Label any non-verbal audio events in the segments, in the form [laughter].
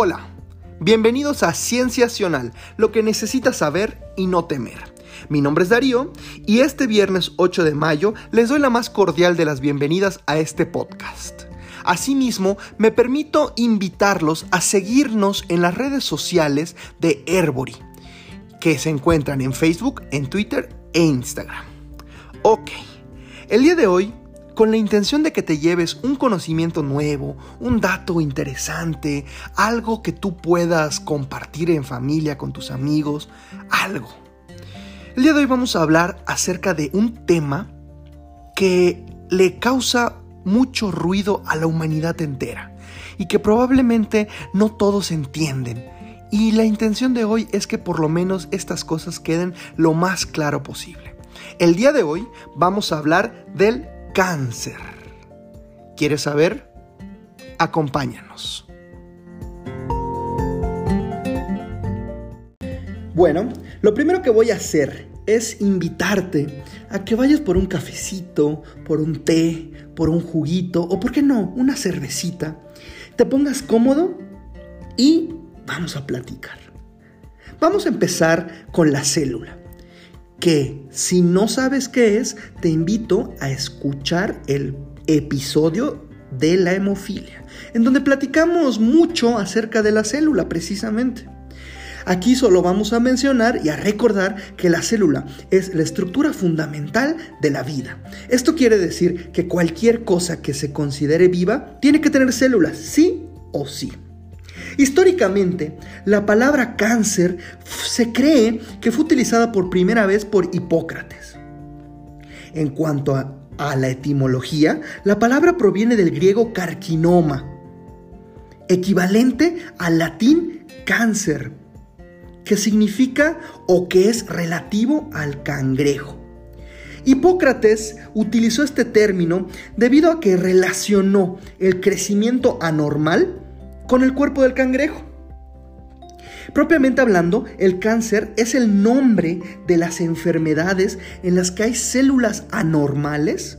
Hola, bienvenidos a Cienciacional, lo que necesitas saber y no temer. Mi nombre es Darío y este viernes 8 de mayo les doy la más cordial de las bienvenidas a este podcast. Asimismo, me permito invitarlos a seguirnos en las redes sociales de Herbory, que se encuentran en Facebook, en Twitter e Instagram. Ok, el día de hoy con la intención de que te lleves un conocimiento nuevo, un dato interesante, algo que tú puedas compartir en familia con tus amigos, algo. El día de hoy vamos a hablar acerca de un tema que le causa mucho ruido a la humanidad entera y que probablemente no todos entienden. Y la intención de hoy es que por lo menos estas cosas queden lo más claro posible. El día de hoy vamos a hablar del cáncer. ¿Quieres saber? Acompáñanos. Bueno, lo primero que voy a hacer es invitarte a que vayas por un cafecito, por un té, por un juguito o, por qué no, una cervecita. Te pongas cómodo y vamos a platicar. Vamos a empezar con la célula que si no sabes qué es, te invito a escuchar el episodio de la hemofilia, en donde platicamos mucho acerca de la célula precisamente. Aquí solo vamos a mencionar y a recordar que la célula es la estructura fundamental de la vida. Esto quiere decir que cualquier cosa que se considere viva tiene que tener células, sí o sí. Históricamente, la palabra cáncer se cree que fue utilizada por primera vez por Hipócrates. En cuanto a, la etimología, la palabra proviene del griego carcinoma, equivalente al latín cáncer, que significa o que es relativo al cangrejo. Hipócrates utilizó este término debido a que relacionó el crecimiento anormal con el cuerpo del cangrejo. Propiamente hablando, el cáncer es el nombre de las enfermedades en las que hay células anormales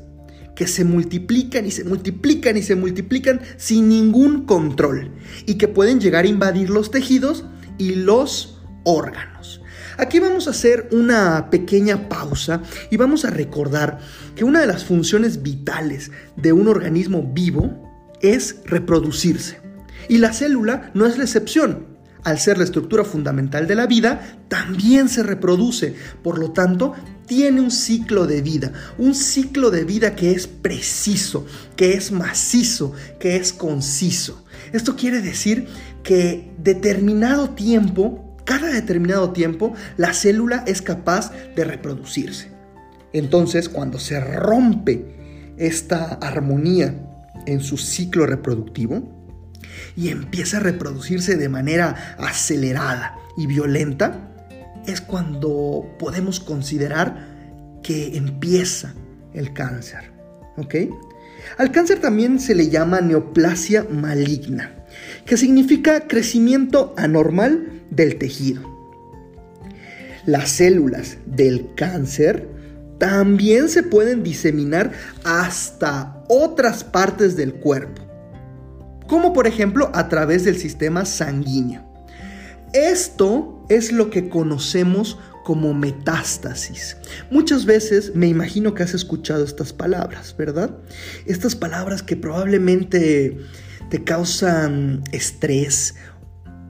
que se multiplican y se multiplican y se multiplican sin ningún control y que pueden llegar a invadir los tejidos y los órganos. Aquí vamos a hacer una pequeña pausa y vamos a recordar que una de las funciones vitales de un organismo vivo es reproducirse. Y la célula no es la excepción. Al ser la estructura fundamental de la vida, también se reproduce. Por lo tanto, tiene un ciclo de vida. Un ciclo de vida que es preciso, que es macizo, que es conciso. Esto quiere decir que determinado tiempo, cada determinado tiempo, la célula es capaz de reproducirse. Entonces, cuando se rompe esta armonía en su ciclo reproductivo, y empieza a reproducirse de manera acelerada y violenta, es cuando podemos considerar que empieza el cáncer. ¿Ok? Al cáncer también se le llama neoplasia maligna, que significa crecimiento anormal del tejido. Las células del cáncer también se pueden diseminar hasta otras partes del cuerpo como por ejemplo a través del sistema sanguíneo. Esto es lo que conocemos como metástasis. Muchas veces me imagino que has escuchado estas palabras, ¿verdad? Estas palabras que probablemente te causan estrés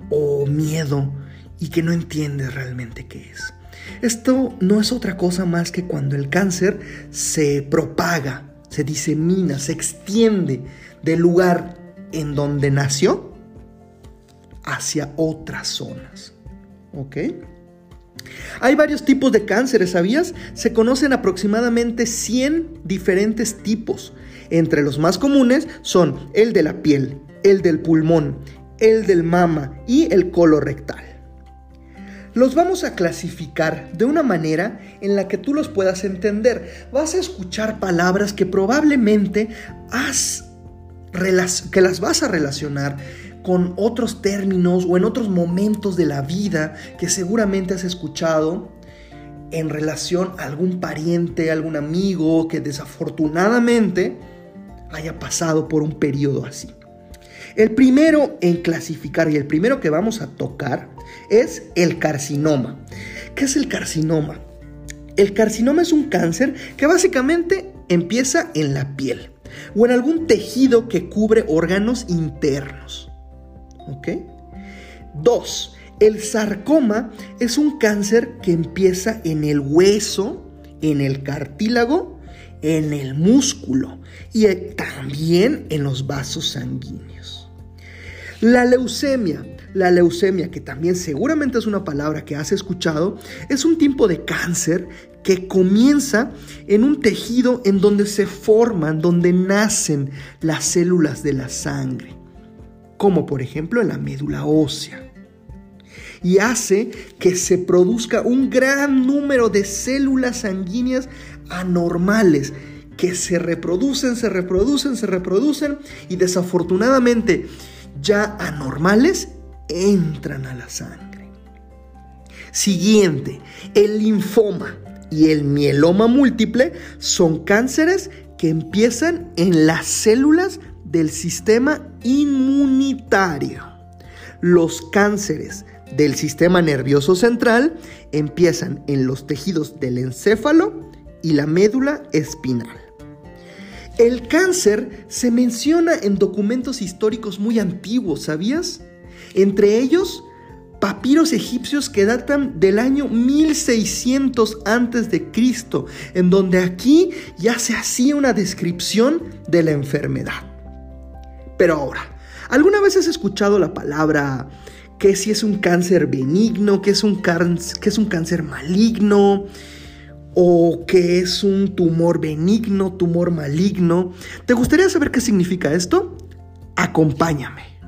o miedo y que no entiendes realmente qué es. Esto no es otra cosa más que cuando el cáncer se propaga, se disemina, se extiende del lugar en donde nació hacia otras zonas. ¿Ok? Hay varios tipos de cánceres, ¿sabías? Se conocen aproximadamente 100 diferentes tipos. Entre los más comunes son el de la piel, el del pulmón, el del mama y el colorectal. Los vamos a clasificar de una manera en la que tú los puedas entender. Vas a escuchar palabras que probablemente has que las vas a relacionar con otros términos o en otros momentos de la vida que seguramente has escuchado en relación a algún pariente, algún amigo que desafortunadamente haya pasado por un periodo así. El primero en clasificar y el primero que vamos a tocar es el carcinoma. ¿Qué es el carcinoma? El carcinoma es un cáncer que básicamente empieza en la piel o en algún tejido que cubre órganos internos. ¿Ok? Dos, el sarcoma es un cáncer que empieza en el hueso, en el cartílago, en el músculo y también en los vasos sanguíneos. La leucemia, la leucemia, que también seguramente es una palabra que has escuchado, es un tipo de cáncer que comienza en un tejido en donde se forman, donde nacen las células de la sangre, como por ejemplo en la médula ósea. Y hace que se produzca un gran número de células sanguíneas anormales que se reproducen, se reproducen, se reproducen y desafortunadamente ya anormales entran a la sangre. Siguiente, el linfoma y el mieloma múltiple son cánceres que empiezan en las células del sistema inmunitario. Los cánceres del sistema nervioso central empiezan en los tejidos del encéfalo y la médula espinal. El cáncer se menciona en documentos históricos muy antiguos, ¿sabías? Entre ellos, papiros egipcios que datan del año 1600 antes de Cristo, en donde aquí ya se hacía una descripción de la enfermedad. Pero ahora, ¿alguna vez has escuchado la palabra que si es un cáncer benigno, que es un, que es un cáncer maligno, o que es un tumor benigno, tumor maligno. ¿Te gustaría saber qué significa esto? Acompáñame.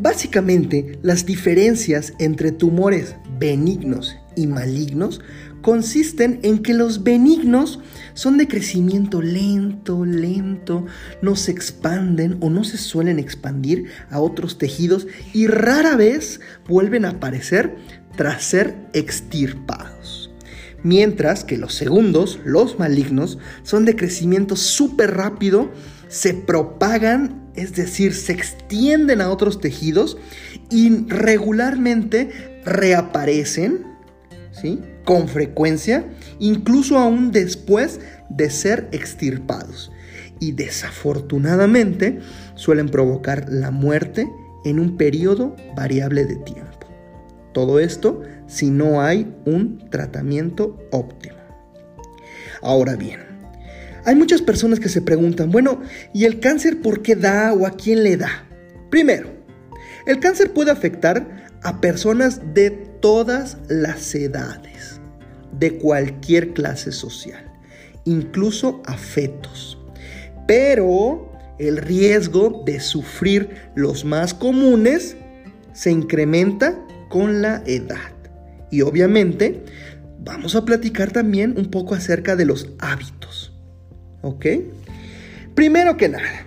Básicamente, las diferencias entre tumores benignos y malignos consisten en que los benignos son de crecimiento lento, lento, no se expanden o no se suelen expandir a otros tejidos y rara vez vuelven a aparecer tras ser extirpados. Mientras que los segundos, los malignos, son de crecimiento súper rápido, se propagan, es decir, se extienden a otros tejidos y regularmente reaparecen, ¿sí? con frecuencia, incluso aún después de ser extirpados. Y desafortunadamente suelen provocar la muerte en un periodo variable de tiempo. Todo esto si no hay un tratamiento óptimo. Ahora bien, hay muchas personas que se preguntan, bueno, ¿y el cáncer por qué da o a quién le da? Primero, el cáncer puede afectar a personas de todas las edades de cualquier clase social, incluso a fetos. Pero el riesgo de sufrir los más comunes se incrementa con la edad. Y obviamente vamos a platicar también un poco acerca de los hábitos. ¿Ok? Primero que nada,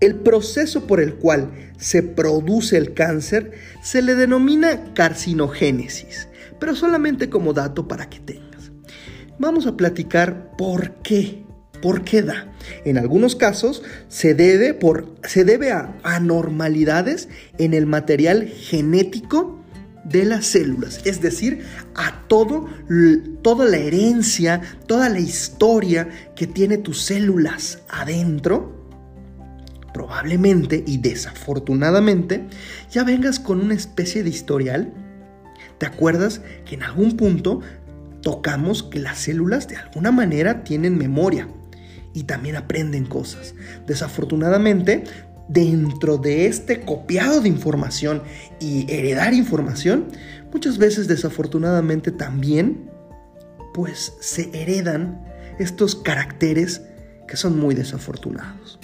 el proceso por el cual se produce el cáncer se le denomina carcinogénesis pero solamente como dato para que tengas. Vamos a platicar por qué. ¿Por qué da? En algunos casos se debe, por, se debe a anormalidades en el material genético de las células, es decir, a todo, toda la herencia, toda la historia que tiene tus células adentro, probablemente y desafortunadamente ya vengas con una especie de historial ¿Te acuerdas que en algún punto tocamos que las células de alguna manera tienen memoria y también aprenden cosas? Desafortunadamente, dentro de este copiado de información y heredar información, muchas veces desafortunadamente también pues se heredan estos caracteres que son muy desafortunados.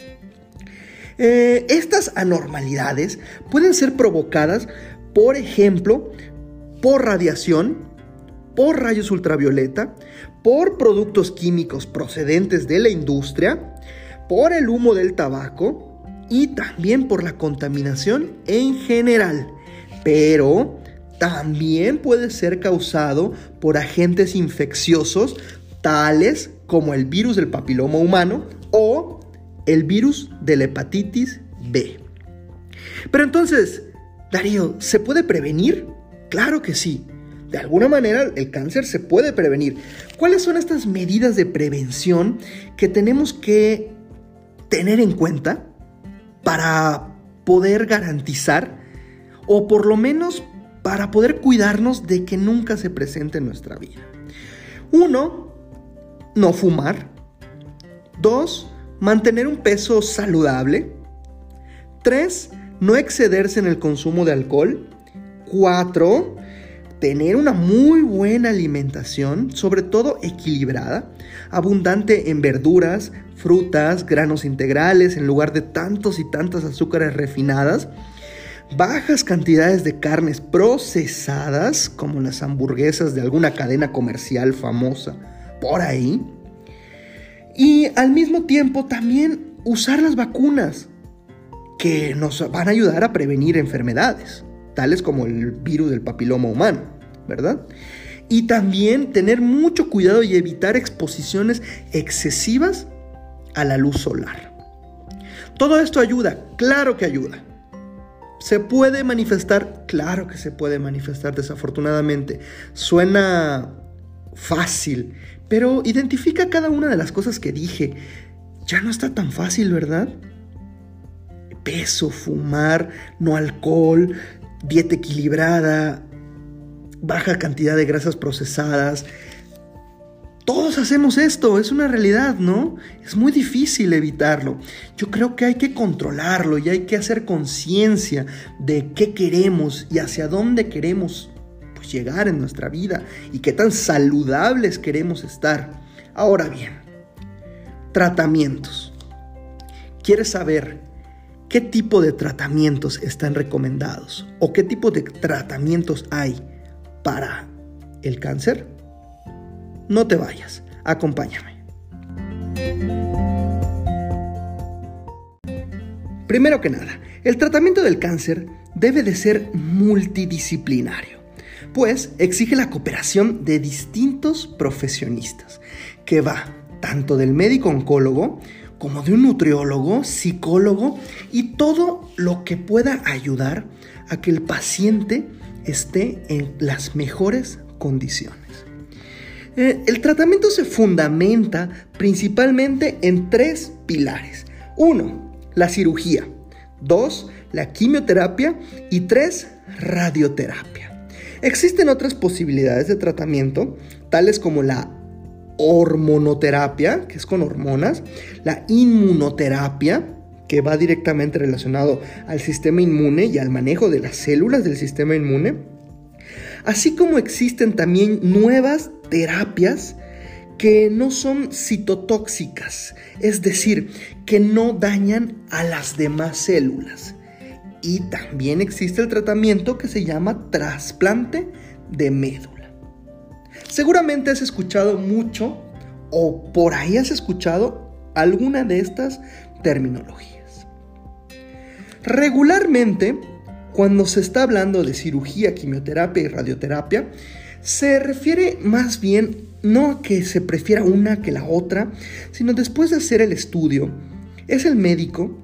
Eh, estas anormalidades pueden ser provocadas, por ejemplo, por radiación, por rayos ultravioleta, por productos químicos procedentes de la industria, por el humo del tabaco y también por la contaminación en general. Pero también puede ser causado por agentes infecciosos tales como el virus del papiloma humano o el virus de la hepatitis B. Pero entonces, Darío, ¿se puede prevenir? Claro que sí. De alguna manera el cáncer se puede prevenir. ¿Cuáles son estas medidas de prevención que tenemos que tener en cuenta para poder garantizar o por lo menos para poder cuidarnos de que nunca se presente en nuestra vida? Uno, no fumar. Dos, mantener un peso saludable. Tres, no excederse en el consumo de alcohol. 4. Tener una muy buena alimentación, sobre todo equilibrada, abundante en verduras, frutas, granos integrales, en lugar de tantos y tantas azúcares refinadas, bajas cantidades de carnes procesadas, como las hamburguesas de alguna cadena comercial famosa por ahí, y al mismo tiempo también usar las vacunas que nos van a ayudar a prevenir enfermedades, tales como el virus del papiloma humano, ¿verdad? Y también tener mucho cuidado y evitar exposiciones excesivas a la luz solar. Todo esto ayuda, claro que ayuda. ¿Se puede manifestar? Claro que se puede manifestar, desafortunadamente. Suena fácil, pero identifica cada una de las cosas que dije. Ya no está tan fácil, ¿verdad? peso, fumar, no alcohol, dieta equilibrada, baja cantidad de grasas procesadas. Todos hacemos esto, es una realidad, ¿no? Es muy difícil evitarlo. Yo creo que hay que controlarlo y hay que hacer conciencia de qué queremos y hacia dónde queremos pues, llegar en nuestra vida y qué tan saludables queremos estar. Ahora bien, tratamientos. ¿Quieres saber qué tipo de tratamientos están recomendados o qué tipo de tratamientos hay para el cáncer, no te vayas, acompáñame. Primero que nada, el tratamiento del cáncer debe de ser multidisciplinario, pues exige la cooperación de distintos profesionistas, que va tanto del médico oncólogo como de un nutriólogo, psicólogo y todo lo que pueda ayudar a que el paciente esté en las mejores condiciones. Eh, el tratamiento se fundamenta principalmente en tres pilares. Uno, la cirugía. Dos, la quimioterapia. Y tres, radioterapia. Existen otras posibilidades de tratamiento, tales como la hormonoterapia, que es con hormonas, la inmunoterapia, que va directamente relacionado al sistema inmune y al manejo de las células del sistema inmune, así como existen también nuevas terapias que no son citotóxicas, es decir, que no dañan a las demás células. Y también existe el tratamiento que se llama trasplante de médula. Seguramente has escuchado mucho o por ahí has escuchado alguna de estas terminologías. Regularmente, cuando se está hablando de cirugía, quimioterapia y radioterapia, se refiere más bien no a que se prefiera una que la otra, sino después de hacer el estudio, es el médico,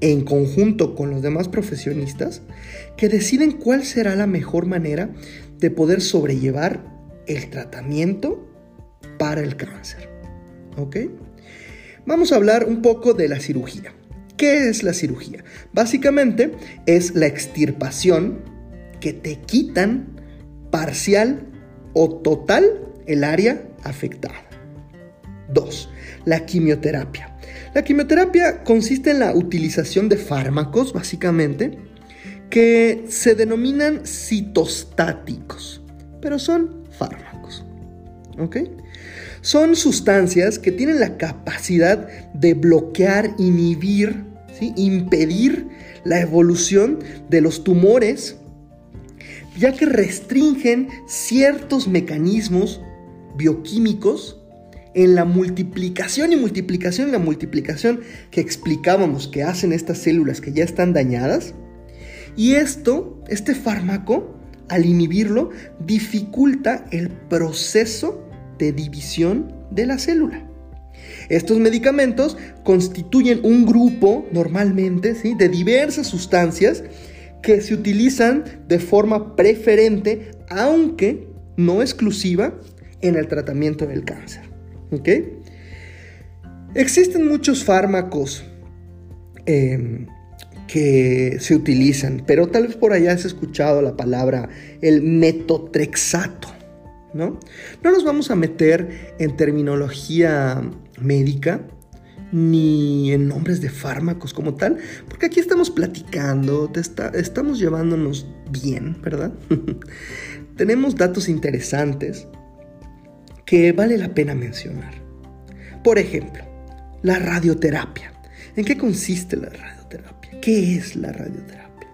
en conjunto con los demás profesionistas, que deciden cuál será la mejor manera de poder sobrellevar el tratamiento para el cáncer. ¿Ok? Vamos a hablar un poco de la cirugía. ¿Qué es la cirugía? Básicamente es la extirpación que te quitan parcial o total el área afectada. 2. La quimioterapia. La quimioterapia consiste en la utilización de fármacos, básicamente, que se denominan citostáticos, pero son fármacos. ¿Ok? Son sustancias que tienen la capacidad de bloquear, inhibir, impedir la evolución de los tumores, ya que restringen ciertos mecanismos bioquímicos en la multiplicación y multiplicación y la multiplicación que explicábamos que hacen estas células que ya están dañadas. Y esto, este fármaco, al inhibirlo, dificulta el proceso de división de la célula. Estos medicamentos constituyen un grupo normalmente ¿sí? de diversas sustancias que se utilizan de forma preferente, aunque no exclusiva, en el tratamiento del cáncer. Existen muchos fármacos em, que se utilizan, pero tal vez por allá has escuchado la palabra el metotrexato. ¿no? No nos vamos a meter en terminología médica ni en nombres de fármacos como tal, porque aquí estamos platicando, estamos llevándonos bien, ¿verdad? [laughs] Tenemos datos interesantes que vale la pena mencionar. Por ejemplo, la radioterapia. ¿En qué consiste la radioterapia? ¿Qué es la radioterapia?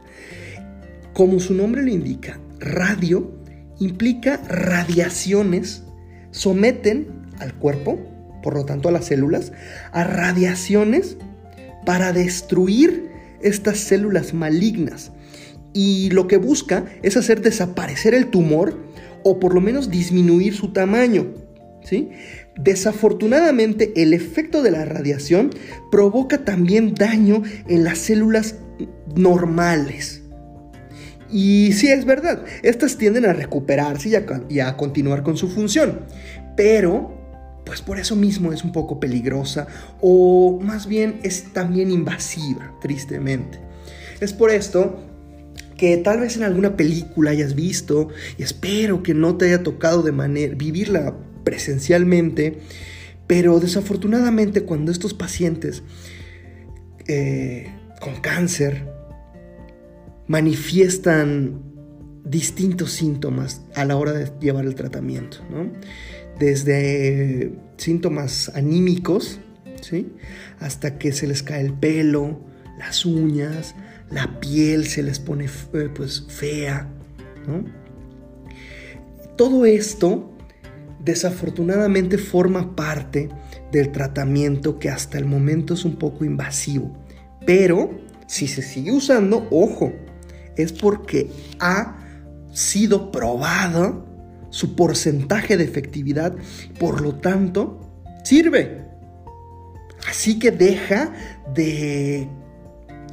Como su nombre lo indica, radio implica radiaciones, someten al cuerpo, por lo tanto a las células, a radiaciones para destruir estas células malignas. Y lo que busca es hacer desaparecer el tumor o por lo menos disminuir su tamaño. ¿sí? Desafortunadamente, el efecto de la radiación provoca también daño en las células normales. Y sí es verdad, estas tienden a recuperarse y a, continuar con su función. Pero, pues por eso mismo es un poco peligrosa o más bien es también invasiva, tristemente. Es por esto que tal vez en alguna película hayas visto y espero que no te haya tocado de manera vivirla presencialmente, pero desafortunadamente cuando estos pacientes eh, con cáncer manifiestan distintos síntomas a la hora de llevar el tratamiento, Desde síntomas anímicos, ¿sí? Hasta que se les cae el pelo, las uñas, la piel se les pone eh, pues fea, Todo esto desafortunadamente forma parte del tratamiento que hasta el momento es un poco invasivo. Pero si se sigue usando, ojo, es porque ha sido probado su porcentaje de efectividad, por lo tanto, sirve. Así que deja de,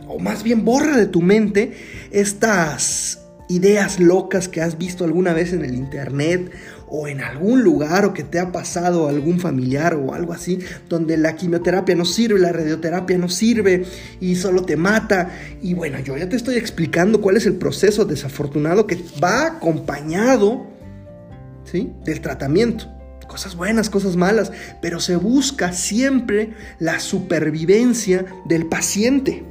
o más bien borra de tu mente estas ideas locas que has visto alguna vez en el internet o en algún lugar o que te ha pasado algún familiar o algo así, donde la quimioterapia no sirve, la radioterapia no sirve y solo te mata. Y bueno, yo ya te estoy explicando cuál es el proceso desafortunado que va acompañado ¿sí? del tratamiento. Cosas buenas, cosas malas, pero se busca siempre la supervivencia del paciente.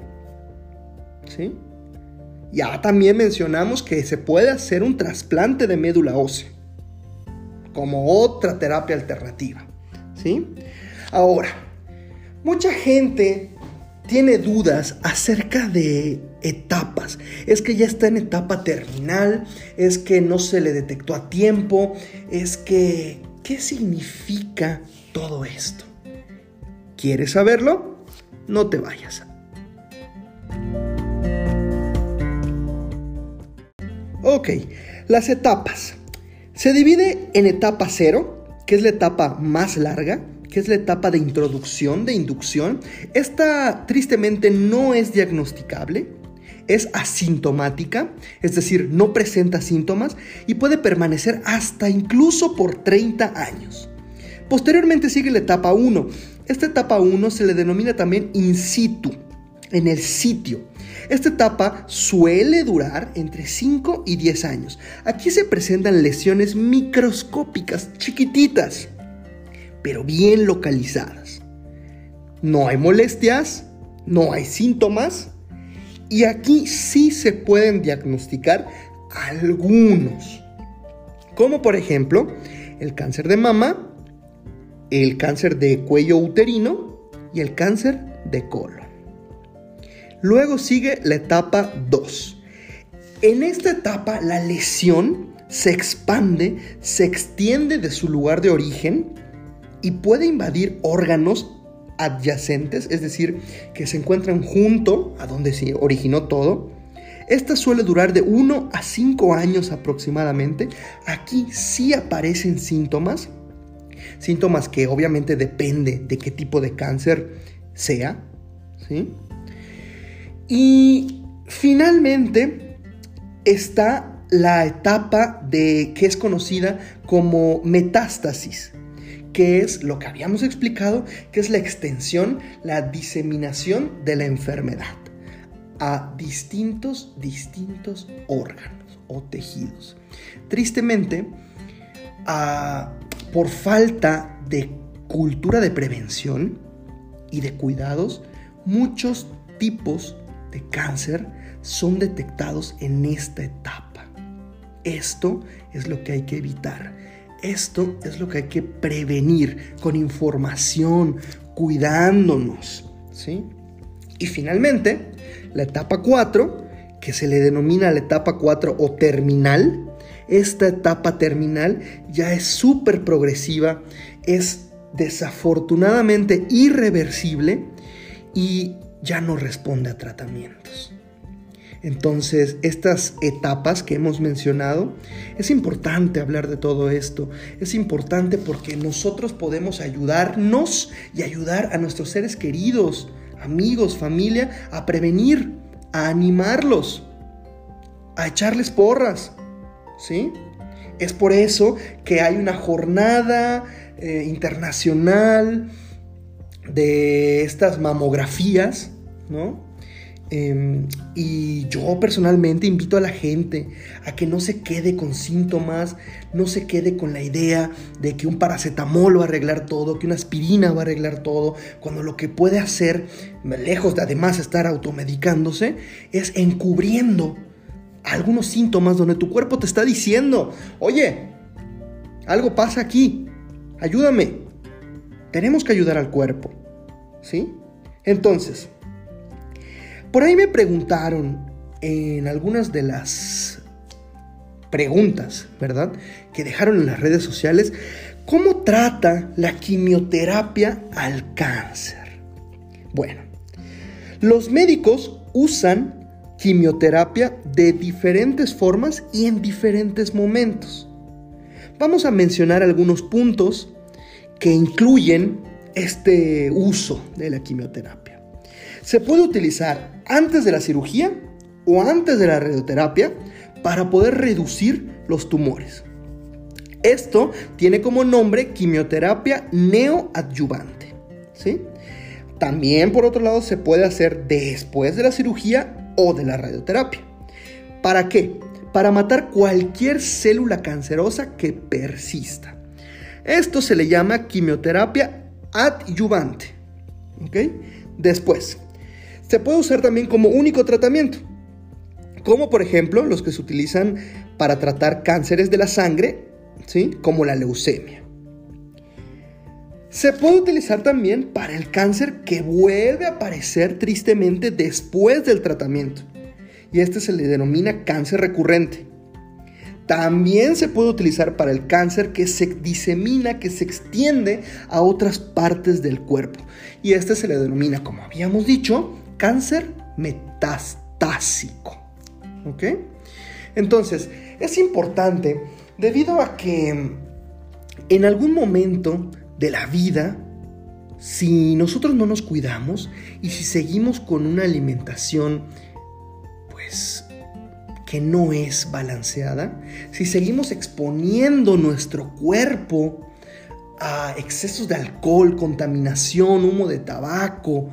¿Sí? Ya también mencionamos que se puede hacer un trasplante de médula ósea como otra terapia alternativa. ¿sí? Ahora, mucha gente tiene dudas acerca de etapas. Es que ya está en etapa terminal, es que no se le detectó a tiempo, es que, ¿qué significa todo esto? ¿Quieres saberlo? No te vayas. Ok, las etapas. Se divide en etapa cero, que es la etapa más larga, que es la etapa de introducción, de inducción. Esta tristemente no es diagnosticable, es asintomática, es decir, no presenta síntomas y puede permanecer hasta incluso por 30 años. Posteriormente sigue la etapa 1. Esta etapa 1 se le denomina también in situ, en el sitio. Esta etapa suele durar entre 5 y 10 años. Aquí se presentan lesiones microscópicas, chiquititas, pero bien localizadas. No hay molestias, no hay síntomas y aquí sí se pueden diagnosticar algunos, como por ejemplo el cáncer de mama, el cáncer de cuello uterino y el cáncer de colon. Luego sigue la etapa 2. En esta etapa la lesión se expande, se extiende de su lugar de origen y puede invadir órganos adyacentes, es decir, que se encuentran junto a donde se originó todo. Esta suele durar de 1 a 5 años aproximadamente. Aquí sí aparecen síntomas. Síntomas que obviamente depende de qué tipo de cáncer sea. ¿sí? Y finalmente está la etapa de que es conocida como metástasis, que es lo que habíamos explicado, que es la extensión, la diseminación de la enfermedad a distintos, distintos órganos o tejidos. Tristemente, por falta de cultura de prevención y de cuidados, muchos tipos de cáncer son detectados en esta etapa. Esto es lo que hay que evitar. Esto es lo que hay que prevenir con información, cuidándonos. ¿sí? Y finalmente, la etapa 4, que se le denomina la etapa 4 o terminal, esta etapa terminal ya es súper progresiva, es desafortunadamente irreversible y ya no responde a tratamientos. Entonces, estas etapas que hemos mencionado, es importante hablar de todo esto. Es importante porque nosotros podemos ayudarnos y ayudar a nuestros seres queridos, amigos, familia, a prevenir, a animarlos, a echarles porras. ¿Sí? Es por eso que hay una jornada eh, internacional de estas mamografías, ¿no? Em, y yo personalmente invito a la gente a que no se quede con síntomas, no se quede con la idea de que un paracetamol va a arreglar todo, que una aspirina va a arreglar todo, cuando lo que puede hacer, lejos de además estar automedicándose, es encubriendo algunos síntomas donde tu cuerpo te está diciendo, oye, algo pasa aquí, ayúdame. Tenemos que ayudar al cuerpo, ¿sí? Entonces, por ahí me preguntaron en algunas de las preguntas, ¿verdad? Que dejaron en las redes sociales, ¿cómo trata la quimioterapia al cáncer? Bueno, los médicos usan quimioterapia de diferentes formas y en diferentes momentos. Vamos a mencionar algunos puntos que incluyen este uso de la quimioterapia. Se puede utilizar antes de la cirugía o antes de la radioterapia para poder reducir los tumores. Esto tiene como nombre quimioterapia neoadyuvante. ¿sí? También, por otro lado, se puede hacer después de la cirugía o de la radioterapia. ¿Para qué? Para matar cualquier célula cancerosa que persista. Esto se le llama quimioterapia adyuvante. Después, se puede usar también como único tratamiento, como por ejemplo los que se utilizan para tratar cánceres de la sangre, ¿sí? como la leucemia. Se puede utilizar también para el cáncer que vuelve a aparecer tristemente después del tratamiento, y este se le denomina cáncer recurrente. También se puede utilizar para el cáncer que se disemina, que se extiende a otras partes del cuerpo. Y este se le denomina, como habíamos dicho, cáncer metastásico. ¿Ok? Entonces, es importante debido a que en algún momento de la vida, si nosotros no nos cuidamos y si seguimos con una alimentación, pues, que no es balanceada, si seguimos exponiendo nuestro cuerpo a excesos de alcohol, contaminación, humo de tabaco,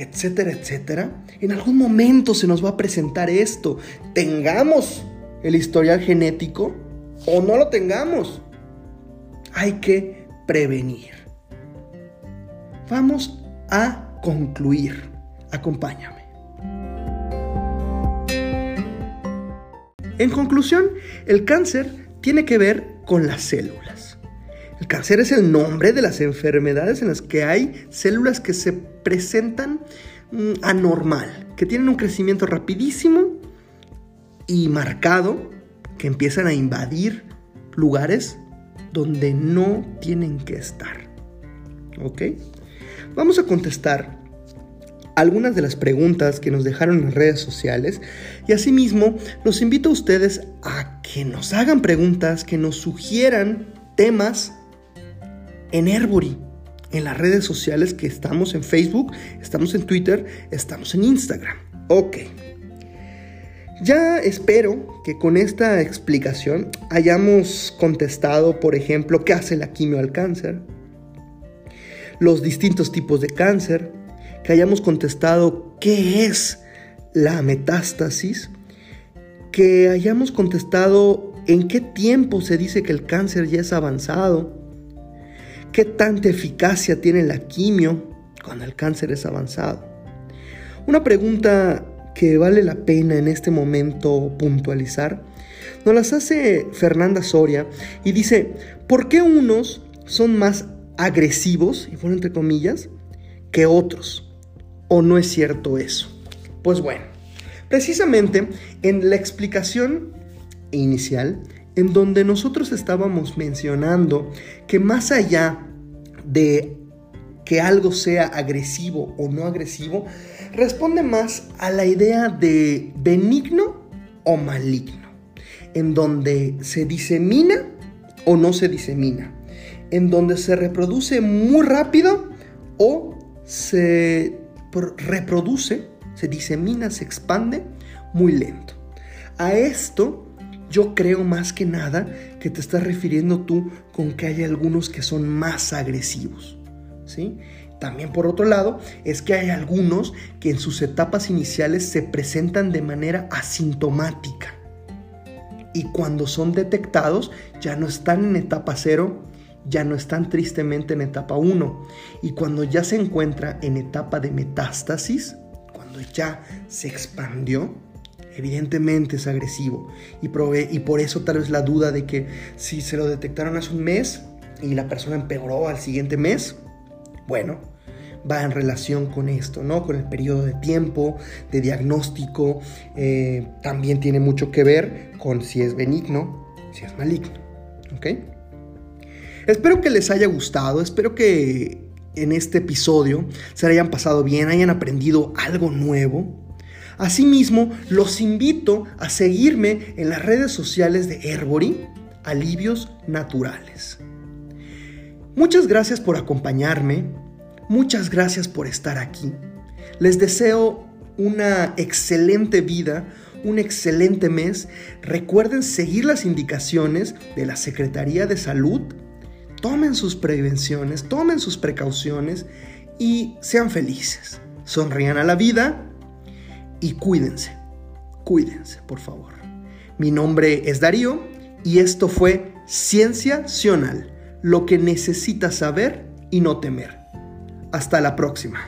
etcétera, etcétera, en algún momento se nos va a presentar esto. Tengamos el historial genético o no lo tengamos. Hay que prevenir. Vamos a concluir. Acompáñame. En conclusión, el cáncer tiene que ver con las células. El cáncer es el nombre de las enfermedades en las que hay células que se presentan mm, anormal, que tienen un crecimiento rapidísimo y marcado, que empiezan a invadir lugares donde no tienen que estar. ¿Ok? Vamos a contestar algunas de las preguntas que nos dejaron en redes sociales y asimismo los invito a ustedes a que nos hagan preguntas, que nos sugieran temas en Herbury, en las redes sociales que estamos en Facebook, estamos en Twitter, estamos en Instagram. Ok. Ya espero que con esta explicación hayamos contestado, por ejemplo, qué hace la quimio al cáncer, los distintos tipos de cáncer, que hayamos contestado qué es la metástasis, que hayamos contestado en qué tiempo se dice que el cáncer ya es avanzado, qué tanta eficacia tiene la quimio cuando el cáncer es avanzado. Una pregunta que vale la pena en este momento puntualizar, nos las hace Fernanda Soria y dice, ¿por qué unos son más agresivos, y por entre comillas, que otros? ¿O no es cierto eso? Pues bueno, precisamente en la explicación inicial, en donde nosotros estábamos mencionando que más allá de que algo sea agresivo o no agresivo, responde más a la idea de benigno o maligno, en donde se disemina o no se disemina, en donde se reproduce muy rápido o se reproduce, se disemina, se expande muy lento. A esto yo creo más que nada que te estás refiriendo tú con que hay algunos que son más agresivos. ¿sí? También por otro lado, es que hay algunos que en sus etapas iniciales se presentan de manera asintomática. Y cuando son detectados, ya no están en etapa cero, ya no están tristemente en etapa 1. Y cuando ya se encuentra en etapa de metástasis, cuando ya se expandió, evidentemente es agresivo. Y, y por eso tal vez la duda de que si se lo detectaron hace un mes y la persona empeoró al siguiente mes, bueno, va en relación con esto, ¿no? Con el periodo de tiempo, de diagnóstico. Eh, también tiene mucho que ver con si es benigno, si es maligno. ¿Ok? Espero que les haya gustado, espero que en este episodio se hayan pasado bien, hayan aprendido algo nuevo. Asimismo, los invito a seguirme en las redes sociales de Herbory, Alivios Naturales. Muchas gracias por acompañarme. Muchas gracias por estar aquí. Les deseo una excelente vida, un excelente mes. Recuerden seguir las indicaciones de la Secretaría de Salud. Tomen sus prevenciones, tomen sus precauciones y sean felices. Sonrían a la vida y cuídense. Cuídense, por favor. Mi nombre es Darío y esto fue Ciencia Sional, lo que necesitas saber y no temer. Hasta la próxima.